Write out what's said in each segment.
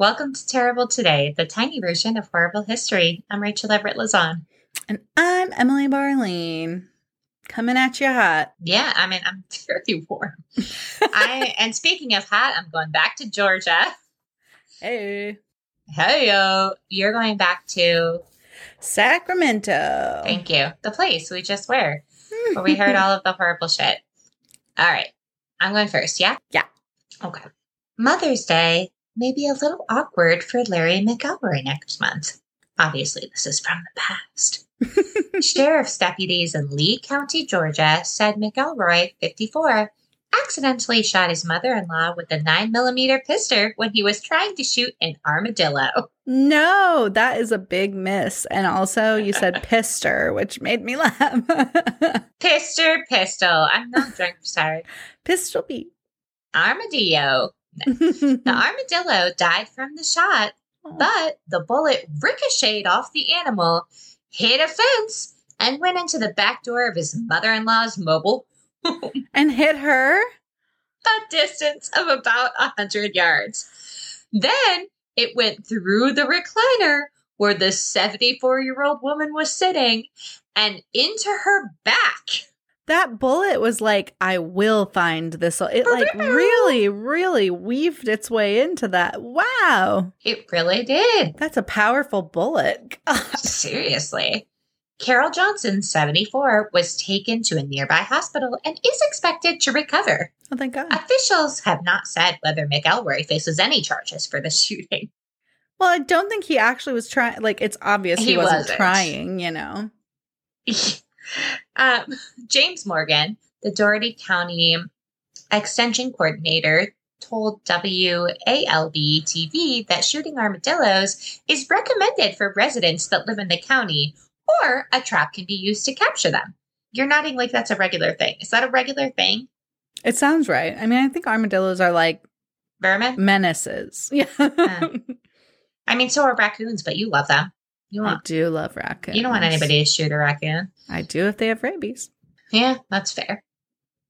Welcome to Terrible Today, the tiny version of horrible history. I'm Rachel Everett Lazan. And I'm Emily Barleen. Coming at you hot. Yeah, I mean, I'm very warm. I and speaking of hot, I'm going back to Georgia. Hey. Hey yo, you're going back to Sacramento. thank you, the place we just were, hmm. where we heard all of the horrible shit. All right, I'm going first. Yeah. Yeah. Okay. Mother's Day may be a little awkward for Larry McElroy next month. Obviously, this is from the past. Sheriff's deputies in Lee County, Georgia, said McElroy, 54, accidentally shot his mother-in-law with a 9mm pistol when he was trying to shoot an armadillo. No, that is a big miss. And also, you said pister, which made me laugh. Pistol, pistol. I'm not drunk, sorry. Pistol beat. Armadillo. The armadillo died from the shot, oh. but the bullet ricocheted off the animal, hit a fence, and went into the back door of his mother-in-law's mobile and hit her. a distance of about a hundred yards. Then it went through the recliner where the 74 year old woman was sitting and into her back. That bullet was like, I will find this. It like really, really weaved its way into that. Wow. It really did. That's a powerful bullet. God. Seriously. Carol Johnson, 74, was taken to a nearby hospital and is expected to recover. Oh, thank God. Officials have not said whether McElroy faces any charges for the shooting. Well, I don't think he actually was trying. Like, it's obvious he, He wasn't, wasn't. trying, you know? um, James Morgan, the Dougherty County Extension Coordinator, told WALB TV that shooting armadillos is recommended for residents that live in the county, or a trap can be used to capture them. You're nodding like that's a regular thing. Is that a regular thing? It sounds right. I mean, I think armadillos are like Vermin? menaces. Yeah. I mean, so are raccoons, but you love them. You I do love raccoons. you don't want anybody to shoot a raccoon. I do if they have rabies. Yeah, that's fair.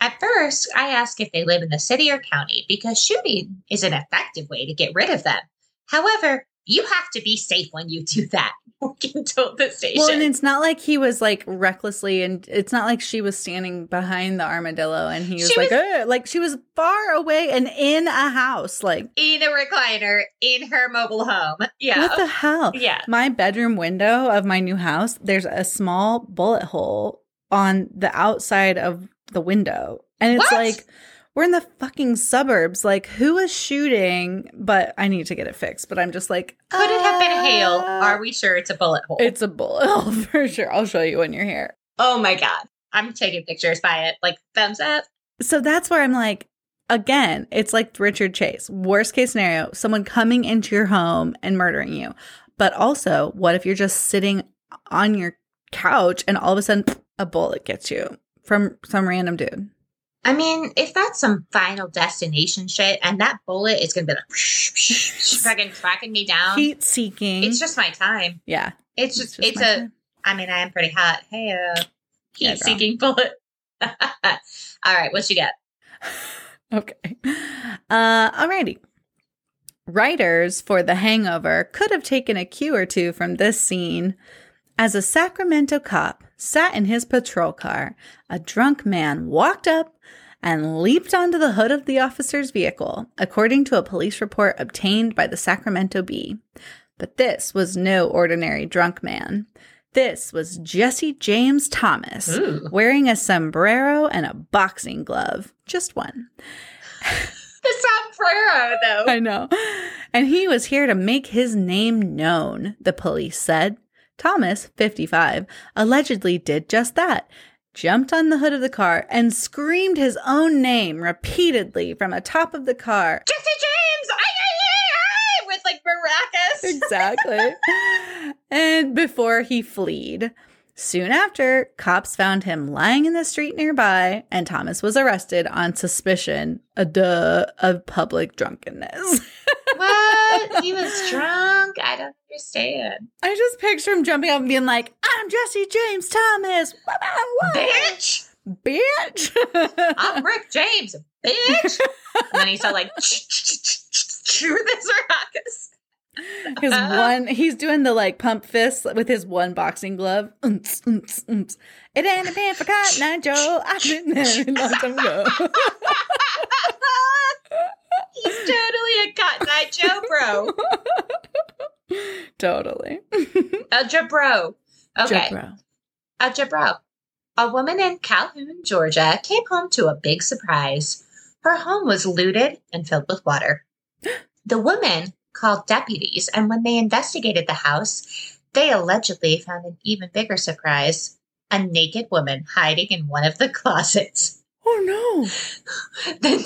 At first, I ask if they live in the city or county because shooting is an effective way to get rid of them. However, you have to be safe when you do that. Morgan told the station. Well, and it's not like he was like recklessly, and it's not like she was standing behind the armadillo and he was She like, was- like she was far away and in a house. Like, in a recliner in her mobile home. Yeah. what the hell? yeah. My bedroom window of my new house, there's a small bullet hole on the outside of the window. And it's What? like, we're in the fucking suburbs. Like, who is shooting? But I need to get it fixed. But I'm just like, Could it have been hail? uh, Are we sure it's a bullet hole? It's a bullet hole for sure. I'll show you when you're here. oh my God. I'm taking pictures by it. Like, thumbs up. So that's where I'm like, again, it's like Richard Chase. Worst case scenario, someone coming into your home and murdering you. But also, what if you're just sitting on your couch and all of a sudden a bullet gets you from some random dude? I mean, if that's some final destination shit and that bullet is going to be like, fucking tracking me down, Heat seeking. it's just my time. yeah. It's just, it's, my a, time. I mean, I am pretty hot. Hey, uh, Yeah, heat seeking bullet. All right, what you got? Okay. Uh, alrighty. Writers for The Hangover could have taken a cue or two from this scene. As a Sacramento cop sat in his patrol car, a drunk man walked up and leaped onto the hood of the officer's vehicle, according to a police report obtained by the Sacramento Bee. But this was no ordinary drunk man. This was Jesse James Thomas, Ooh. wearing a sombrero and a boxing glove. Just one. The sombrero, though. I know. And he was here to make his name known, the police said. Thomas, 55, allegedly did just that. Jumped on the hood of the car and screamed his own name repeatedly from atop of the car. Jesse James! Aye, aye, aye! With like maracas. Exactly. and before he fled. Soon after, cops found him lying in the street nearby, and Thomas was arrested on suspicion, uh, duh, of public drunkenness. what? He was drunk? I don't understand. I just picture him jumping up and being like, I'm Jesse James Thomas. Bitch! Bitch. I'm Rick James, bitch! and then he started like "Chew this maracas. his uh-huh. one, he's doing the like pump fist with his one boxing glove. Oomps, oomps, oomps. It ain't a pan for Cotton Joe. I've been there a long time ago. He's totally a Cotton Eye Joe bro. totally. A jabro. Okay. Jabro. A jabro. A woman in Calhoun, Georgia came home to a big surprise. Her home was looted and filled with water. The woman called deputies, and when they investigated the house, they allegedly found an even bigger surprise a naked woman hiding in one of the closets. Oh no. Then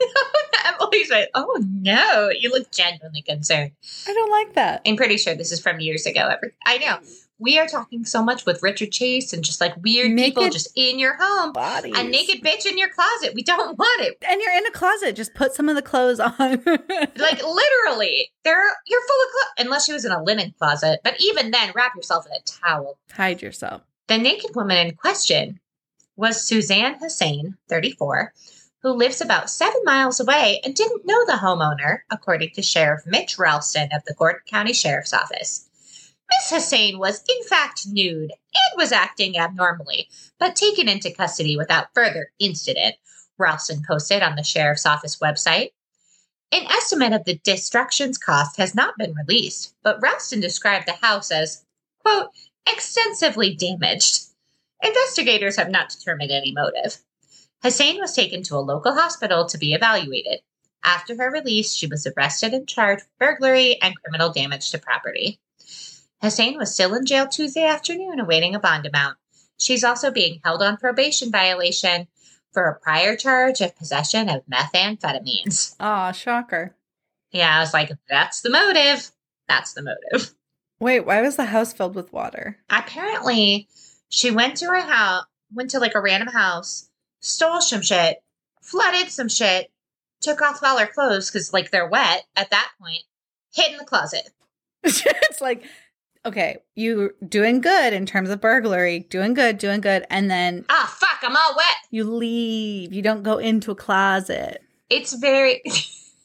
Emily's like, oh no, you look genuinely concerned. I don't like that. I'm pretty sure this is from years ago. I know. We are talking so much with Richard Chase and just like weird people just in your home. Bodies. A naked bitch in your closet. We don't want it. And you're in a closet. Just put some of the clothes on. Like literally, there you're full of clothes. Unless she was in a linen closet, but even then, wrap yourself in a towel. Hide yourself. The naked woman in question was Suzanne Hussein, 34, who lives about seven miles away and didn't know the homeowner, according to Sheriff Mitch Ralston of the Gordon County Sheriff's Office. Miss Hussein was in fact nude and was acting abnormally, but taken into custody without further incident, Ralston posted on the Sheriff's Office website. An estimate of the destruction's cost has not been released, but Ralston described the house as, quote, extensively damaged. Investigators have not determined any motive. Hussein was taken to a local hospital to be evaluated. After her release, she was arrested and charged with burglary and criminal damage to property. Hussein was still in jail Tuesday afternoon awaiting a bond amount. She's also being held on probation violation for a prior charge of possession of methamphetamines. Aw, shocker. Yeah, I was like, that's the motive. That's the motive. Wait, why was the house filled with water? apparently she went to her house went to like a random house stole some shit flooded some shit took off all her clothes because like they're wet at that point hid in the closet it's like, okay, you doing good in terms of burglary, doing good, doing good, and then ah fuck i'm all wet you leave. You don't go into a closet. it's very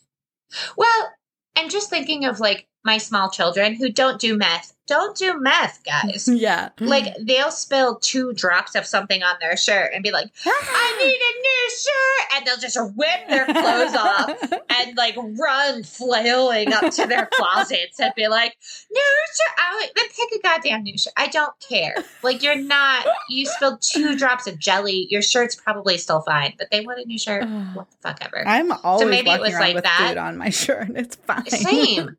well i'm just thinking of like my small children who don't do meth don't do meth guys Yeah. like they'll spill two drops of something on their shirt and be like ah. I need a new shirt. And they'll just whip their clothes off and like run flailing up to their closets and be like, new shirt. I like, then pick a goddamn new shirt. I don't care. Like you're not, you spilled two drops of jelly. Your shirt's probably still fine, but they want a new shirt. What the fuck ever. I'm always maybe it was like with that. food on my shirt. It's fine. Same.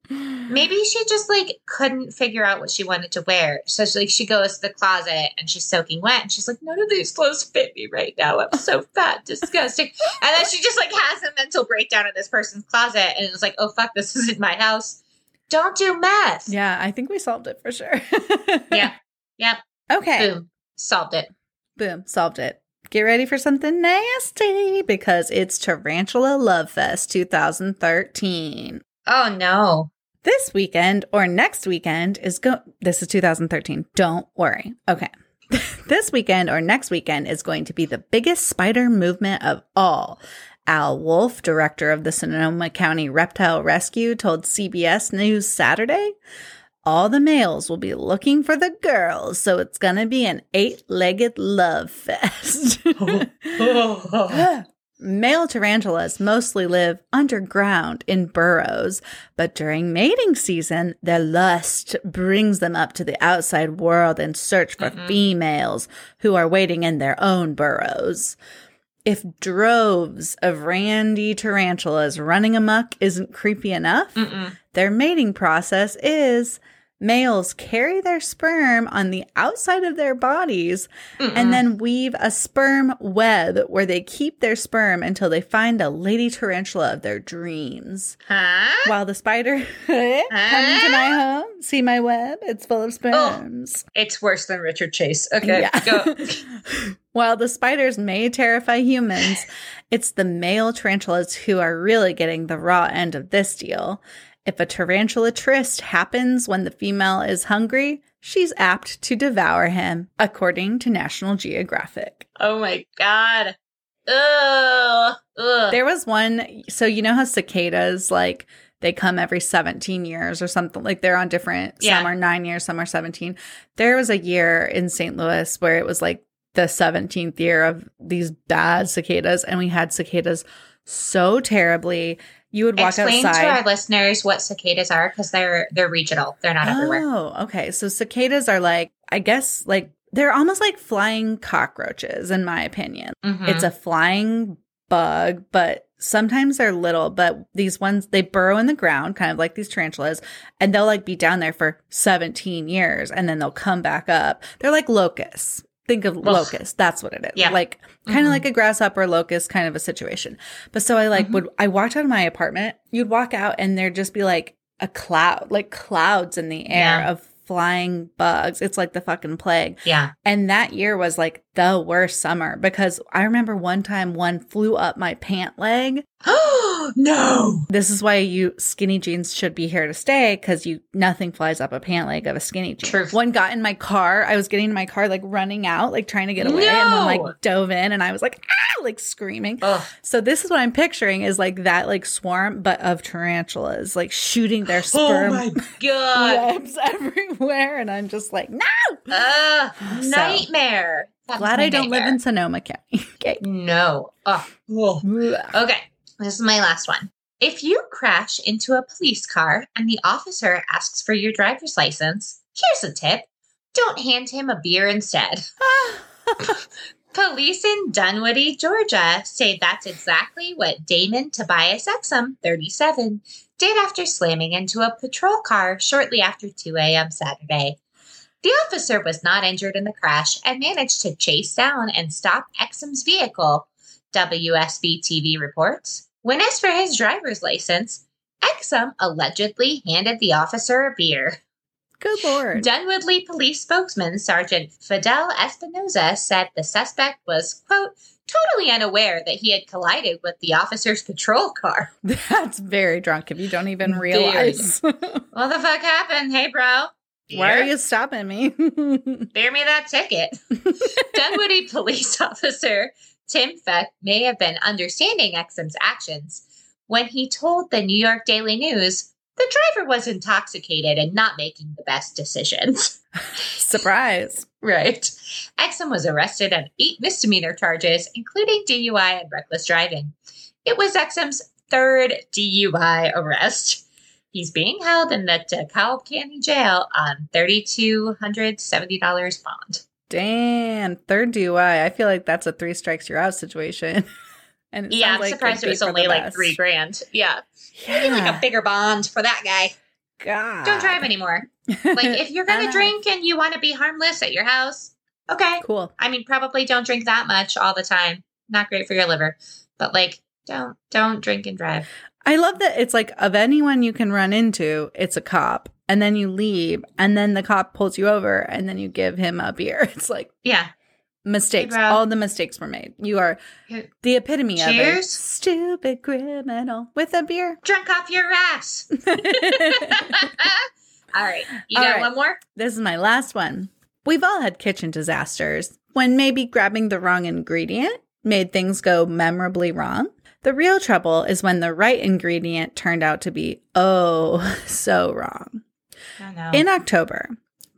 Maybe she just like couldn't figure out what she wanted to wear. So she, like she goes to the closet and she's soaking wet and she's like, none of these clothes fit me right now. I'm so fat, disgusting. And then she just like has a mental breakdown in this person's closet and it's like, oh fuck, this isn't my house. Don't do meth. yeah, I think we solved it for sure. Yeah. Yep. Okay. Boom. Solved it. Boom. Solved it. Get ready for something nasty because it's Tarantula Love Fest 2013. Oh no. This weekend or next weekend is go this is 2013. Don't worry. Okay. this weekend or next weekend is going to be the biggest spider movement of all. Al Wolf, director of the Sonoma County Reptile Rescue, told CBS News Saturday, all the males will be looking for the girls, so it's going to be an eight-legged love fest. Oh. Male tarantulas mostly live underground in burrows, but during mating season, their lust brings them up to the outside world in search for Mhm. females who are waiting in their own burrows. If droves of randy tarantulas running amok isn't creepy enough, Mm-mm. their mating process is males carry their sperm on the outside of their bodies Mm-mm. and then weave a sperm web where they keep their sperm until they find a lady tarantula of their dreams. huh? While the spider come to my home, see my web, it's full of oh, sperms. It's worse than Richard Chase. Okay, go. While the spiders may terrify humans, it's the male tarantulas who are really getting the raw end of this deal. If a tarantula tryst happens when the female is hungry, she's apt to devour him, according to National Geographic. Oh my god. Ugh. Ugh. There was one, so you know how cicadas like they come every 17 years or something. Like they're on different, Yeah. some are nine years, some are 17. There was a year in St. Louis where it was like the 17th year of these bad cicadas, and we had cicadas so terribly. You would walk Explain outside. Explain to our listeners what cicadas are because they're they're regional. They're not everywhere. Oh, okay. So cicadas are like, I guess, like they're almost like flying cockroaches, in my opinion. Mhm. It's a flying bug, but sometimes they're little. But these ones, they burrow in the ground, kind of like these tarantulas, and they'll like be down there for 17 years and then they'll come back up. They're like locusts. Think of locust. That's what it is. Yeah. Like kind of Mhm. like a grasshopper locust kind of a situation. But so I like Mhm. would I walked out of my apartment, you'd walk out and there'd just be like a cloud, like clouds in the air Yeah. of flying bugs. It's like the fucking plague. yeah. And that year was like the worst summer because I remember one time one flew up my pant leg. no. This is why you skinny jeans should be here to stay because you nothing flies up a pant leg of a skinny jean. One got in my car. I was getting in my car, like running out, like trying to get away, and No. then like dove in, and I was like ah, like screaming. Ugh. So this is what I'm picturing is like that like swarm, but of tarantulas, like shooting their Oh sperm my god. webs everywhere, and I'm just like, no. Ugh. So, nightmare. That's Glad I don't live in Sonoma County. okay. No. Oh. Okay. This is my last one. If you crash into a police car and the officer asks for your driver's license, here's a tip. Don't hand him a beer instead. Police in Dunwoody, Georgia say that's exactly what Damon Tobias Exum, 37, did after slamming into a patrol car shortly after 2 a.m. Saturday. The officer was not injured in the crash and managed to chase down and stop Exum's vehicle, WSB TV reports. When asked for his driver's license, Exum allegedly handed the officer a beer. Good lord. Dunwoody police spokesman Sergeant Fidel Espinoza said the suspect was, quote, totally unaware that he had collided with the officer's patrol car. That's very drunk if you don't even realize. What the fuck happened? Hey, bro. Why are you stopping me? Bear me that ticket. Dunwoody police officer Tim Feck may have been understanding Exum's actions when he told the New York Daily News the driver was intoxicated and not making the best decisions. Surprise. Right. Exum was arrested on eight misdemeanor charges, including DUI and reckless driving. It was Exum's third DUI arrest. He's being held in the DeKalb County Jail on $3,270 bond. Damn. Third DUI. I feel like that's a three strikes you're out situation. and Yeah, I'm like surprised it was only like three grand. Yeah. Yeah. Maybe like a bigger bond for that guy. God. Don't drive anymore. Like if you're gonna drink and you want to be harmless at your house, okay. Cool. I mean, probably don't drink that much all the time. Not great for your liver. But like, don't don't drink and drive. I love that it's like of anyone you can run into, it's a cop. And then you leave, and then the cop pulls you over, and then you give him a beer. It's like Yeah. mistakes. Hey. All the mistakes were made. You are the epitome of a stupid criminal with a beer. Drunk off your ass. all right. You All got right. one more? This is my last one. We've all had kitchen disasters when maybe grabbing the wrong ingredient made things go memorably wrong. The real trouble is when the right ingredient turned out to be, oh, so wrong. In October,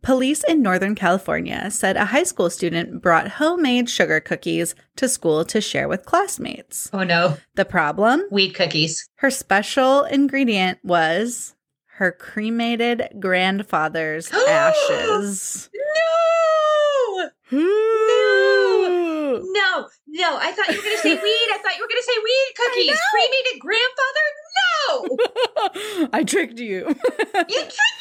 police in Northern California said a high school student brought homemade sugar cookies to school to share with classmates. oh no. The problem? Weed cookies. Her special ingredient was her cremated grandfather's ashes. No. No. No. No. I thought you were gonna say weed. I thought you were gonna say weed cookies. Cremated grandfather? No. I tricked you. You tricked.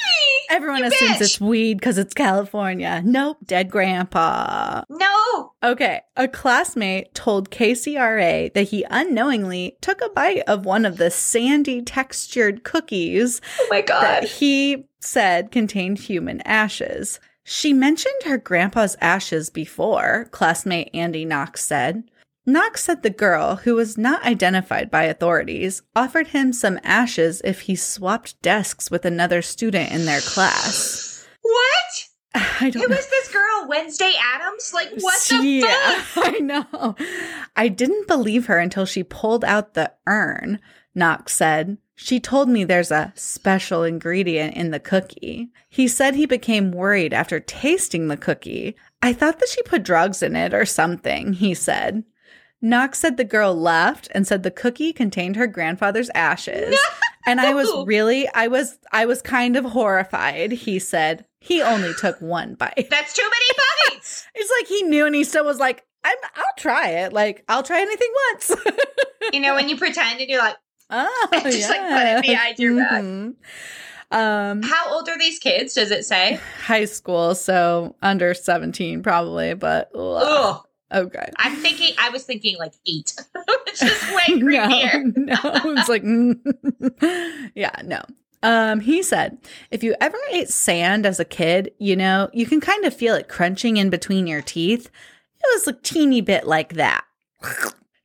Everyone You assumes bitch. it's weed because it's California. Nope, dead grandpa. No. Okay, a classmate told KCRA that he unknowingly took a bite of one of the sandy textured cookies Oh my that god. he said contained human ashes. She mentioned her grandpa's ashes before, classmate Andy Knox said. Knox said the girl, who was not identified by authorities, offered him some ashes if he swapped desks with another student in their class. What? I don't Who know. is this girl? Wednesday Addams? Like what the yeah, fuck? I know. I didn't believe her until she pulled out the urn, Knox said. She told me there's a special ingredient in the cookie. He said he became worried after tasting the cookie. I thought that she put drugs in it or something, he said. Knox said the girl left and said the cookie contained her grandfather's ashes. And I was really I was I was kind of horrified. He said he only took one bite. That's too many bites. It's like he knew and he still was like, I'm, I'll try it. Like, I'll try anything once. you know, when you pretend and you're like, oh, just yeah. like put it behind your back. Mhm. Um, How old are these kids? Does it say? high school, so under 17 probably, but ugh. Ugh. Okay. I'm thinking, I was thinking like eight, which is way no, no. It's like, mm. yeah, no. Um, he said, if you ever ate sand as a kid, you know, you can kind of feel it crunching in between your teeth. It was a teeny bit like that.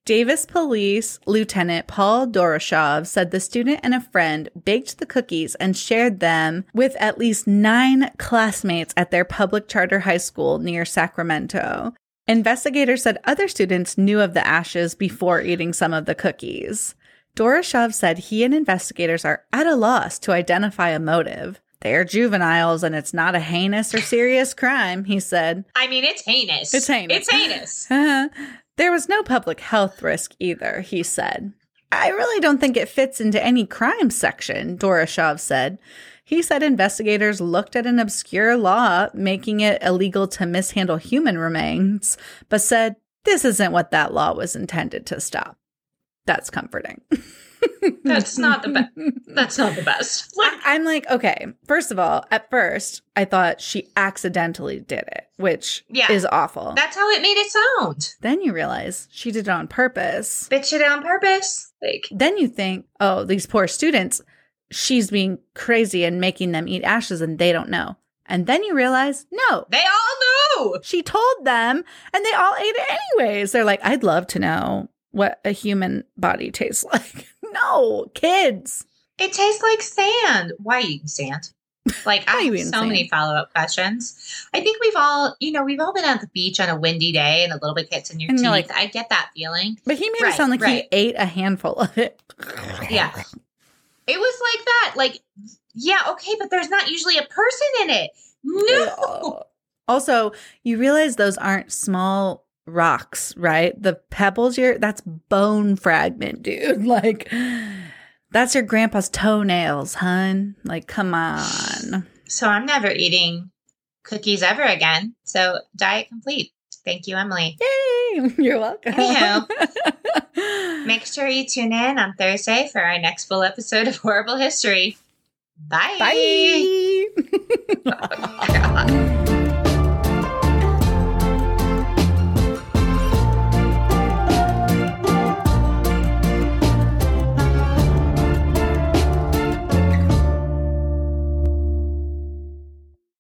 Davis Police Lieutenant Paul Doroshov said the student and a friend baked the cookies and shared them with at least nine classmates at their public charter high school near Sacramento. Investigators said other students knew of the ashes before eating some of the cookies. Doroshov said he and investigators are at a loss to identify a motive. They're juveniles and it's not a heinous or serious crime, he said. I mean, it's heinous. It's heinous. It's heinous. Uh-huh. there was no public health risk either, he said. I really don't think it fits into any crime section, Doroshov said. He said investigators looked at an obscure law making it illegal to mishandle human remains, but said this isn't what that law was intended to stop. That's comforting. That's not the best. That's not the best. Like, I- I'm like, okay, first of all, at first, I thought she accidentally did it, which Yeah. is awful. that's how it made it sound. then you realize she did it on purpose. Bitch it on purpose. Like, Then you think, oh, these poor students, she's being crazy and making them eat ashes and they don't know. And then you realize, no, they all knew. she told them and they all ate it anyways. They're like, I'd love to know what a human body tastes like. no, kids. It tastes like sand. Why eating sand? Like I have so many follow up questions. I think we've all, you know, we've all been at the beach on a windy day and a little bit gets in your And teeth. like- I get that feeling. But he made it sound like right. he ate a handful of it. Yeah. It was like that. Like, yeah, okay, but there's not usually a person in it. No. Also, you realize those aren't small rocks, right? The pebbles you're that's bone fragment, dude. Like that's your grandpa's toenails, hun. Like, come on. So I'm never eating cookies ever again. So diet complete. Thank you, Emily. Yay! You're welcome. Anyhow. Make sure you tune in on Thursday for our next full episode of Horrible History. Bye. Bye. Oh.